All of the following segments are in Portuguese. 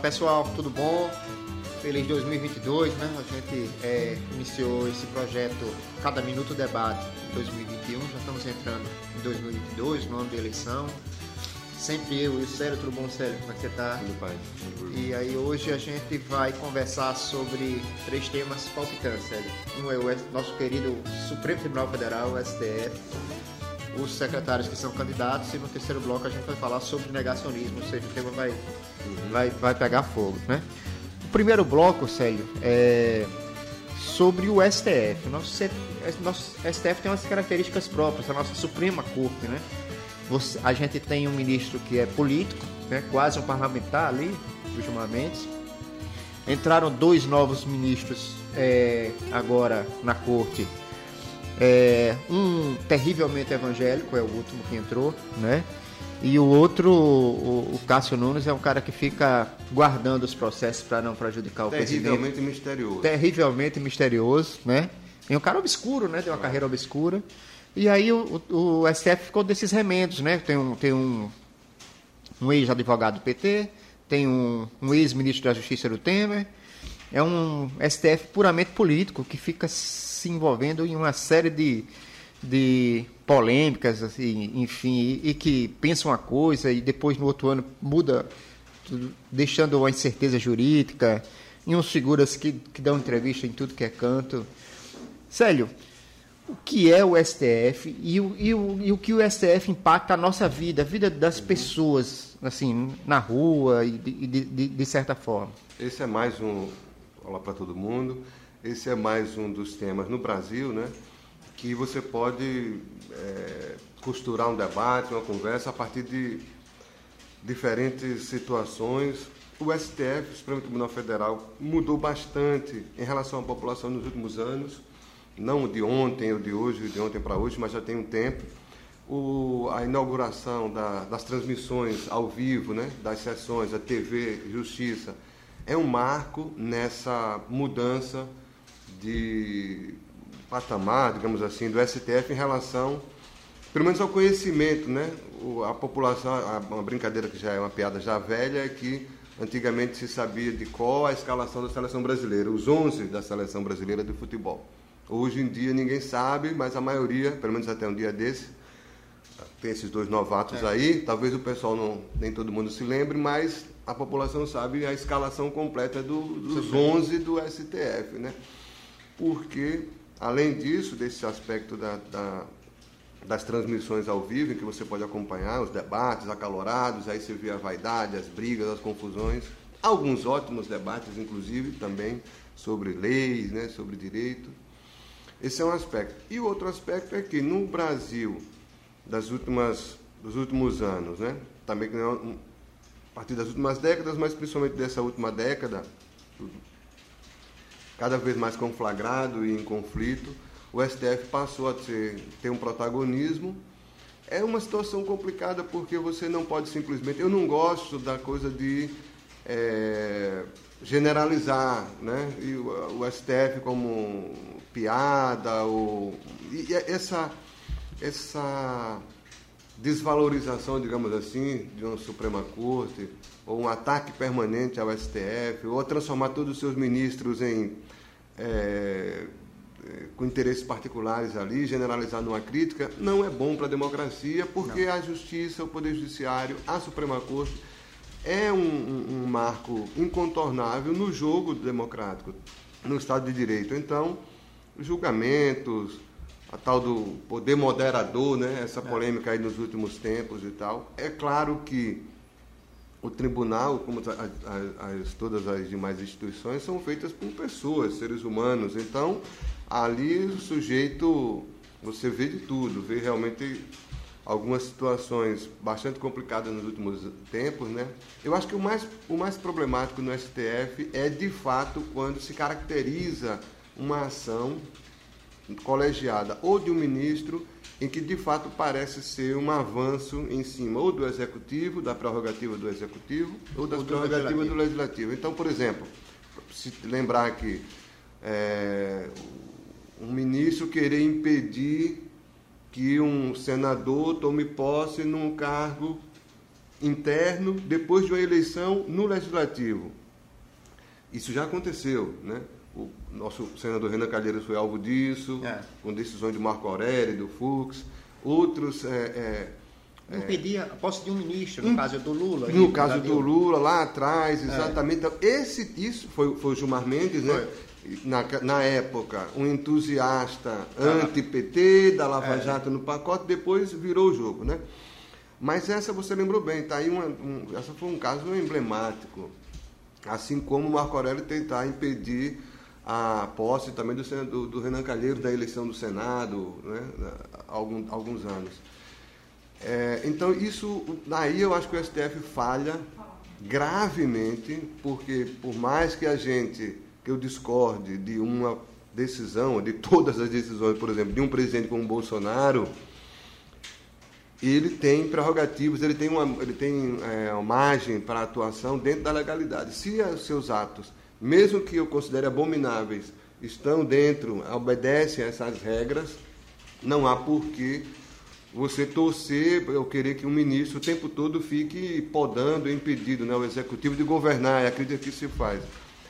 pessoal, tudo bom? Feliz 2022, né? A gente é, iniciou esse projeto Cada Minuto Debate em 2021, já estamos entrando em 2022, no ano de eleição. Sempre eu e o Célio, tudo bom, Célio? Como é que você está? Tudo pai. E aí hoje a gente vai conversar sobre três temas palpitantes, Célio. Um é o nosso querido Supremo Tribunal Federal, o STF, os secretários que são candidatos e no terceiro bloco a gente vai falar sobre negacionismo, ou seja, o tema vai, uhum. vai, vai pegar fogo, né? O primeiro bloco, Célio, é sobre o STF. Nosso, nosso STF tem umas características próprias, a nossa Suprema Corte, né? Você, a gente tem um ministro que é político, né? quase um parlamentar ali, ultimamente. Entraram dois novos ministros é, agora na corte é, um terrivelmente evangélico, é o último que entrou, né? E o outro, o, o Cássio Nunes, é um cara que fica guardando os processos para não prejudicar o Terrivelmente presidente. misterioso. Terrivelmente misterioso, né? É um cara obscuro, né? Tem uma carreira obscura. E aí o, o, o, STF ficou desses remendos, né? Tem um, tem um, um ex-advogado do PT, tem um, um ex-ministro da Justiça do Temer. É um STF puramente político que fica se envolvendo em uma série de, de polêmicas, assim, enfim, e, e que pensa uma coisa e depois no outro ano muda, deixando uma incerteza jurídica, e uns figuras que, que dão entrevista em tudo que é canto. Célio, o que é o STF e o, e o, e o que o STF impacta a nossa vida, a vida das pessoas, assim, na rua e de, de, de certa forma? Esse é mais um. Olá para todo mundo. Esse é mais um dos temas no Brasil, né? Que você pode é, costurar um debate, uma conversa a partir de diferentes situações. O STF, o Supremo Tribunal Federal, mudou bastante em relação à população nos últimos anos, não de ontem ou de hoje, de ontem para hoje, mas já tem um tempo. O, a inauguração da, das transmissões ao vivo, né, das sessões, a TV Justiça, é um marco nessa mudança de patamar, digamos assim, do STF em relação, pelo menos ao conhecimento, né? O, a população, a, uma brincadeira que já é uma piada já velha, é que antigamente se sabia de qual a escalação da seleção brasileira, os 11 da seleção brasileira de futebol. Hoje em dia ninguém sabe, mas a maioria, pelo menos até um dia desse, tem esses dois novatos é. aí, talvez o pessoal não, nem todo mundo se lembre, mas a população sabe a escalação completa do, dos 11 do STF, né? Porque, além disso, desse aspecto da, da, das transmissões ao vivo, em que você pode acompanhar os debates acalorados, aí você vê a vaidade, as brigas, as confusões, alguns ótimos debates, inclusive, também sobre leis, né, sobre direito. Esse é um aspecto. E o outro aspecto é que no Brasil, das últimas, dos últimos anos, né, também a partir das últimas décadas, mas principalmente dessa última década, cada vez mais conflagrado e em conflito, o STF passou a ter, ter um protagonismo. É uma situação complicada porque você não pode simplesmente. Eu não gosto da coisa de é, generalizar né? E o, o, STF como piada, ou, e essa, essa desvalorização, digamos assim, de uma Suprema Corte, ou um ataque permanente ao STF, ou transformar todos os seus ministros em é, é, com interesses particulares ali, generalizar numa crítica, não é bom para a democracia, porque não. a justiça, o Poder Judiciário, a Suprema Corte é um, um, um marco incontornável no jogo democrático, no Estado de Direito. Então, julgamentos, a tal do poder moderador, né? essa é. polêmica aí nos últimos tempos e tal. É claro que o tribunal, como as, todas as demais instituições, são feitas por pessoas, seres humanos. Então, ali o sujeito, você vê de tudo, vê realmente algumas situações bastante complicadas nos últimos tempos, né? Eu acho que o mais, o mais problemático no STF é, de fato, quando se caracteriza uma ação colegiada ou de um ministro em que de fato parece ser um avanço em cima ou do executivo, da prerrogativa do executivo, ou das prerrogativas do legislativo. Então, por exemplo, se lembrar que é, um ministro querer impedir que um senador tome posse num cargo interno depois de uma eleição no legislativo. Isso já aconteceu, né? O nosso senador Renan Calheiros foi alvo disso, é. com decisões de Marco Aurélio, do Fux. Outros. É, é, Impedia a posse de um ministro, no caso do Lula. No aí, caso do Lula, lá atrás, é. exatamente. Então, esse, isso foi, foi o Gilmar Mendes, né? Na, na, época, um entusiasta anti-PT, da Lava é. Jato no pacote, depois virou o jogo, né? Mas essa você lembrou bem, tá aí uma, um, essa foi um caso emblemático. Assim como o Marco Aurélio tentar impedir a posse também do, do, do Renan Calheiros da eleição do Senado, né, há algum, alguns anos. É, então, isso, daí eu acho que o STF falha gravemente, porque por mais que a gente, que eu discorde de uma decisão, de todas as decisões, por exemplo, de um presidente como Bolsonaro, ele tem prerrogativas, ele tem uma, ele tem, é, uma margem para atuação dentro da legalidade. Se os seus atos mesmo que eu considere abomináveis, estão dentro, obedecem a essas regras, não há por que você torcer, eu querer que um ministro o tempo todo fique podando, impedido, né, o executivo de governar, é a crítica que se faz.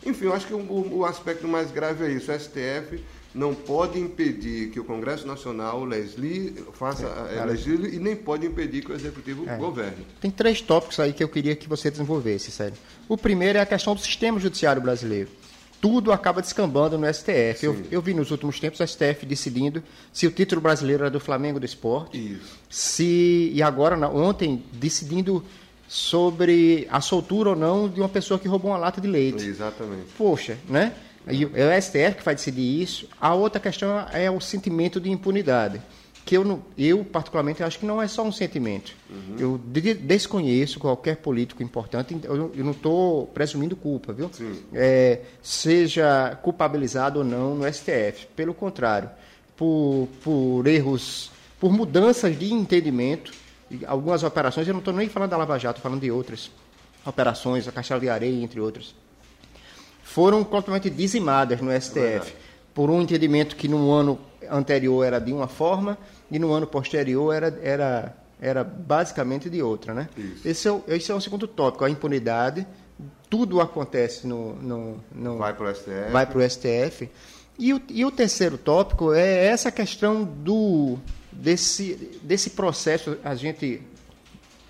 Enfim, eu acho que o, o aspecto mais grave é isso. O STF não pode impedir que o Congresso Nacional leslie, faça é, é, legisle, e nem pode impedir que o Executivo é. governe. Tem três tópicos aí que eu queria que você desenvolvesse, sério. O primeiro é a questão do sistema judiciário brasileiro. Tudo acaba descambando no STF. Eu, eu, vi nos últimos tempos o STF decidindo se o título brasileiro era do Flamengo do Esporte. Isso. Se, e agora, ontem, decidindo sobre a soltura ou não de uma pessoa que roubou uma lata de leite. Exatamente. Poxa, né? É o STF que vai decidir isso. A outra questão é o sentimento de impunidade, que eu, eu particularmente, acho que não é só um sentimento. Uhum. Eu de, desconheço qualquer político importante, eu, eu não estou presumindo culpa, viu? É, seja culpabilizado ou não no STF. Pelo contrário, por, por erros, por mudanças de entendimento, algumas operações, eu não estou nem falando da Lava Jato, estou falando de outras operações, a Caixa de Areia, entre outras foram completamente dizimadas no STF, é por um entendimento que no ano anterior era de uma forma e no ano posterior era, era, era basicamente de outra. Né? Esse, é o, esse é o segundo tópico, a impunidade. Tudo acontece no. no, no vai para o STF. Vai para o STF. E o, e o terceiro tópico é essa questão do, desse, desse processo. A gente,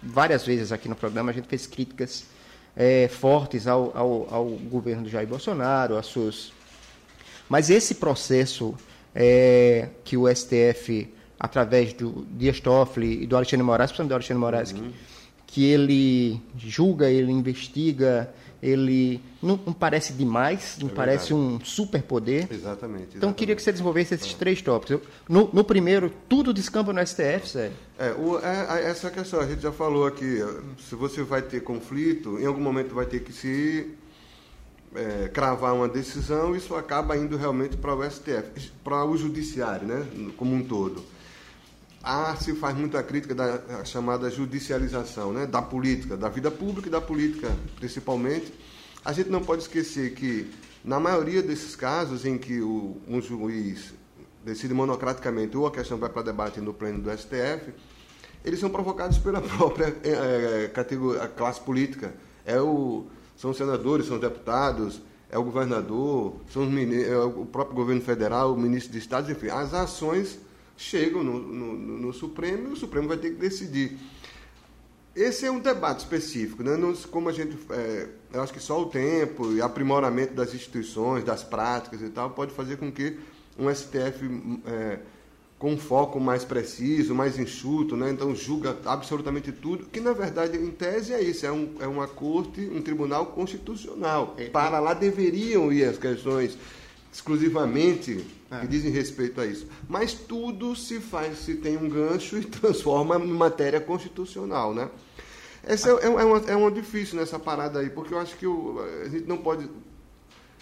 várias vezes aqui no programa, a gente fez críticas é, fortes ao, ao, ao, governo de Jair Bolsonaro, às suas. Mas esse processo é, que o STF, através do Dias Toffoli e do Alexandre Moraes, principalmente do Alexandre Moraes, uhum. que, que ele julga, ele investiga, ele não, não parece demais, não é parece um superpoder. Exatamente, exatamente. Então, queria que você desenvolvesse esses três tópicos. No, no primeiro, tudo descamba no STF, sério. É, o, é, essa questão, a gente já falou aqui, se você vai ter conflito, em algum momento vai ter que se é, cravar uma decisão, isso acaba indo realmente para o STF, para o judiciário, né, como um todo. Há, se faz muita crítica da chamada judicialização né, da política, da vida pública e da política, principalmente. A gente não pode esquecer que, na maioria desses casos em que o, um juiz decide monocraticamente ou a questão vai para debate no pleno do STF, eles são provocados pela própria é, categoria, classe política. É o, são os senadores, são os deputados, é o governador, são os, é o próprio governo federal, o ministro de Estado, enfim, as ações chegam no, no, no, Supremo e o Supremo vai ter que decidir. Esse é um debate específico, né? Não, como a gente, é, eu acho que só o tempo e aprimoramento das instituições, das práticas e tal, pode fazer com que um STF é, com um foco mais preciso, mais enxuto, né? então julga absolutamente tudo, que na verdade, em tese, é isso, é, um, é uma corte, um tribunal constitucional. É, Para lá deveriam ir as questões exclusivamente é. que dizem respeito a isso. Mas tudo se faz, se tem um gancho e transforma em matéria constitucional, né? Essa é, é, uma, é uma difícil nessa parada aí, porque eu acho que o, a gente não pode.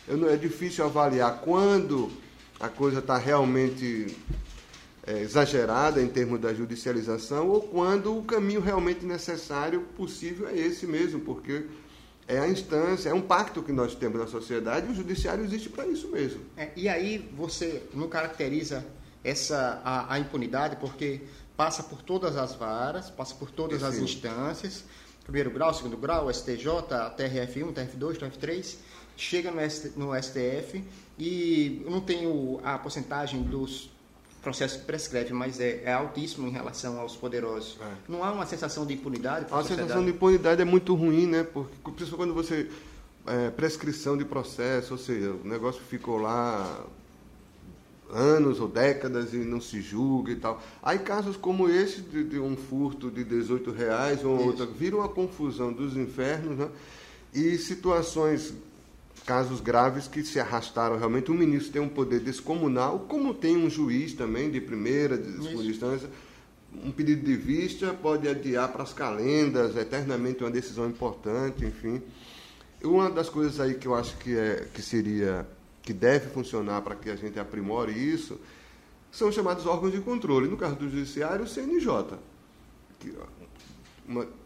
É difícil avaliar quando a coisa está realmente é, exagerada em termos da judicialização ou quando o caminho realmente necessário, possível, é esse mesmo, porque é a instância, é um pacto que nós temos na sociedade e o judiciário existe para isso mesmo. É, e aí você não caracteriza essa a, a, impunidade porque passa por todas as varas, passa por todas as instâncias, primeiro grau, segundo grau, STJ, TRF1, TRF2, TRF3, chega no, no STF e eu não tenho a porcentagem dos processos que prescreve, mas é, é altíssimo em relação aos poderosos. É. Não há uma sensação de impunidade? A, a sensação de impunidade é muito ruim, né? Porque, principalmente quando você. É, prescrição de processo, ou seja, o negócio ficou lá anos ou décadas e não se julga e tal. Aí casos como esse, de, de um furto de 18 reais ou outra, viram a confusão dos infernos, né? E situações casos graves que se arrastaram realmente. O ministro tem um poder descomunal, como tem um juiz também de primeira, de segunda instância. Um pedido de vista pode adiar para as calendas, eternamente uma decisão importante, enfim. Uma das coisas aí que eu acho que, é, que seria, que deve funcionar para que a gente aprimore isso, são chamados órgãos de controle. No caso do Judiciário, o CNJ.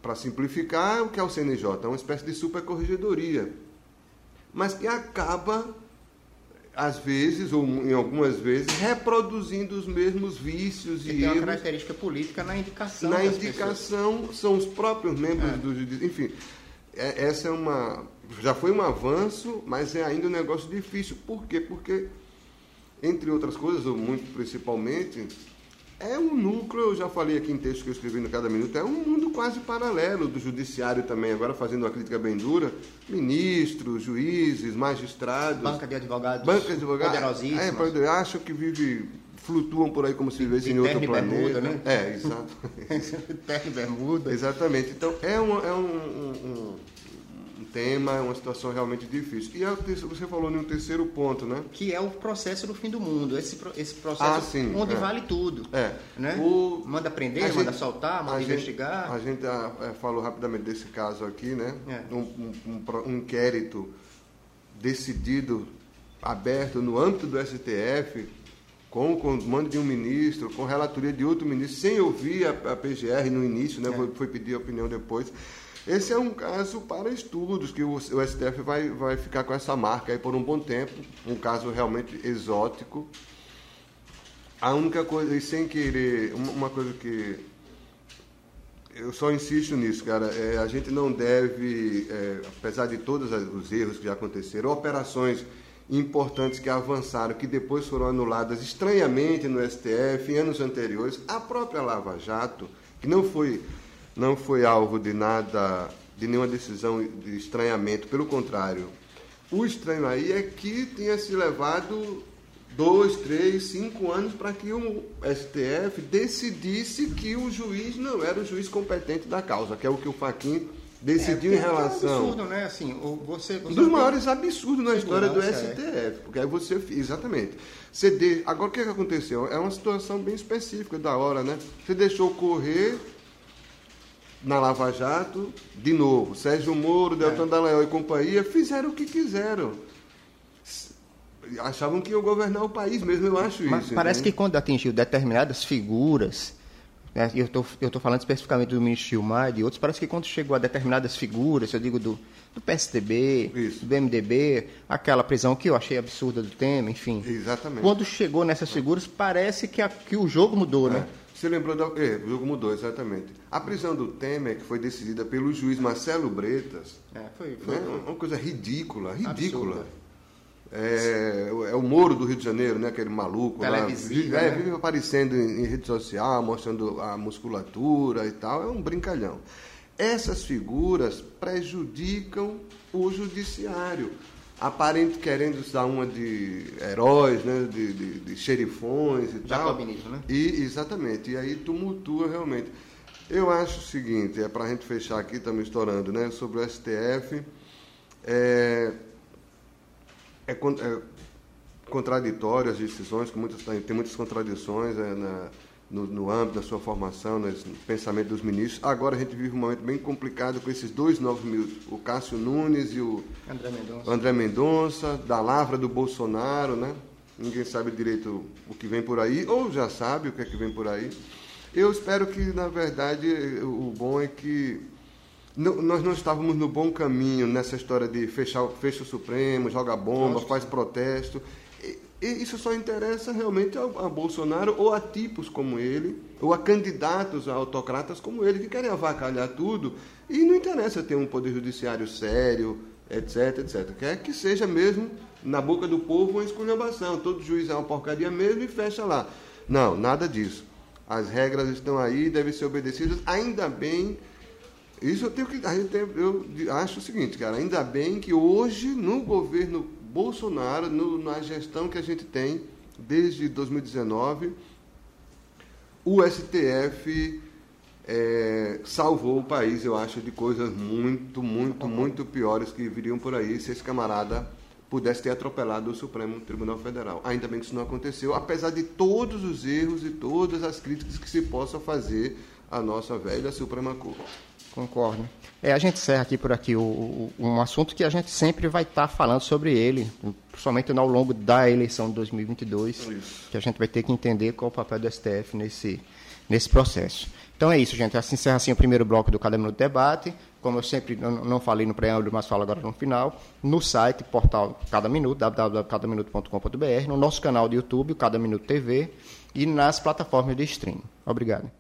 Para simplificar, o que é o CNJ? É uma espécie de supercorregedoria mas que acaba, às vezes, ou em algumas vezes, reproduzindo os mesmos vícios e, e tem erros. uma característica política na indicação. Na indicação, pessoas. são os próprios membros é. do judiciário. Enfim, é, essa é uma. Já foi um avanço, mas é ainda um negócio difícil. Por quê? Porque, entre outras coisas, ou muito principalmente, é um núcleo, eu já falei aqui em texto que eu escrevi no Cada Minuto, é um mundo quase paralelo do judiciário também, agora fazendo uma crítica bem dura, ministros, juízes, magistrados... Banca de advogados, banca de advogados poderosíssimos. É, acham que vive, flutuam por aí como se vivessem em outro planeta. Bermuda, né? É, exato. terra e bermuda. Exatamente. Então, é, uma, é um, um, tema, é uma situação realmente difícil. E você falou em um terceiro ponto, né? Que é o processo do fim do mundo. Esse, esse processo ah, sim, onde é. vale tudo. É. Né? O, manda prender, a manda gente, soltar, manda a investigar. Gente, a gente ah, é, falou rapidamente desse caso aqui, né? É. Um, um, um inquérito decidido, aberto no âmbito do STF, com o comando de um ministro, com relatoria de outro ministro, sem ouvir a, a PGR no início, né? É. Foi, foi pedir a opinião depois. Esse é um caso para estudos, que o, STF vai, vai ficar com essa marca aí por um bom tempo, um caso realmente exótico. A única coisa, e sem querer, uma, uma coisa que eu só insisto nisso, cara. É, a gente não deve, é, apesar de todos os erros que já aconteceram, operações importantes que avançaram, que depois foram anuladas estranhamente no STF em anos anteriores, a própria Lava Jato, que não foi não foi alvo de nada, de nenhuma decisão de estranhamento, pelo contrário. O estranho aí é que tinha se levado dois, três, cinco anos para que o STF decidisse que o juiz não era o juiz competente da causa, que é o que o Faquin decidiu é, em relação. É um absurdo, né? Assim, você, você um dos maiores absurdos na história do STF, é. porque aí você exatamente. Você de, agora o que, é que aconteceu? É uma situação bem específica da hora, né? Você deixou correr na Lava Jato, de novo, Sérgio Moro, Deltan é. Dallagnol e companhia fizeram o que quiseram. Achavam que iam governar o país mesmo, eu acho Mas isso. Parece que quando atingiu determinadas figuras, né, eu estou tô falando especificamente do ministro Gilmar e de outros, parece que quando chegou a determinadas figuras, eu digo do, do PSDB, isso. do MDB, aquela prisão que eu achei absurda do tema, enfim. Exatamente. Quando chegou nessas figuras, parece que, a, que o jogo mudou, né? é. né? Você lembrou da. É, o jogo mudou, exatamente. A prisão do Temer, que foi decidida pelo juiz Marcelo Bretas. É, foi, foi, né? Uma coisa ridícula, ridícula. É, é, o Moro do Rio de Janeiro, né? Aquele maluco lá. Vive, é, né? vive aparecendo em, em, rede social, mostrando a musculatura e tal. É um brincalhão. Essas figuras prejudicam o judiciário aparente querendo usar uma de heróis, né, de, de, de xerifões e tal. né? E, exatamente, e aí tumultua realmente. Eu acho o seguinte, é para a gente fechar aqui, estamos estourando, né, sobre o STF, é, é, é contraditório as decisões, que muitas, tem muitas contradições é, na, no, no, âmbito da sua formação, no pensamento dos ministros. Agora a gente vive um momento bem complicado com esses dois novos ministros, o Cássio Nunes e o André Mendonça. André Mendonça, da lavra do Bolsonaro, né? Ninguém sabe direito o que vem por aí, ou já sabe o que é que vem por aí. Eu espero que, na verdade, o bom é que não, nós não estávamos no bom caminho nessa história de fechar, fecha o Supremo, joga bomba, faz protesto E isso só interessa realmente a, a, Bolsonaro ou a tipos como ele, ou a candidatos a autocratas como ele, que querem avacalhar tudo. E não interessa ter um poder judiciário sério, etc, etc. Quer que seja mesmo, na boca do povo, uma esculhambação. Todo juiz é uma porcaria mesmo e fecha lá. Não, nada disso. As regras estão aí, devem ser obedecidas. Ainda bem. Isso eu tenho que. Eu acho o seguinte, cara. Ainda bem que hoje, no governo Bolsonaro, no, na gestão que a gente tem desde 2019, o STF é, salvou o país, eu acho, de coisas muito, muito, muito piores que viriam por aí se esse camarada pudesse ter atropelado o Supremo Tribunal Federal. Ainda bem que isso não aconteceu, apesar de todos os erros e todas as críticas que se possa fazer à nossa velha Suprema Corte. Concordo. É, a gente encerra aqui por aqui o, o, um assunto que a gente sempre vai estar tá falando sobre ele, principalmente ao longo da eleição de 2022, isso. que a gente vai ter que entender qual o papel do STF nesse, nesse processo. Então é isso, gente. Assim encerra assim o primeiro bloco do Cada Minuto Debate. Como eu sempre não, não falei no preâmbulo, mas falo agora no final, no site, portal Cada Minuto, www.cadaminuto.com.br, no nosso canal do YouTube, Cada Minuto TV, e nas plataformas de streaming. Obrigado.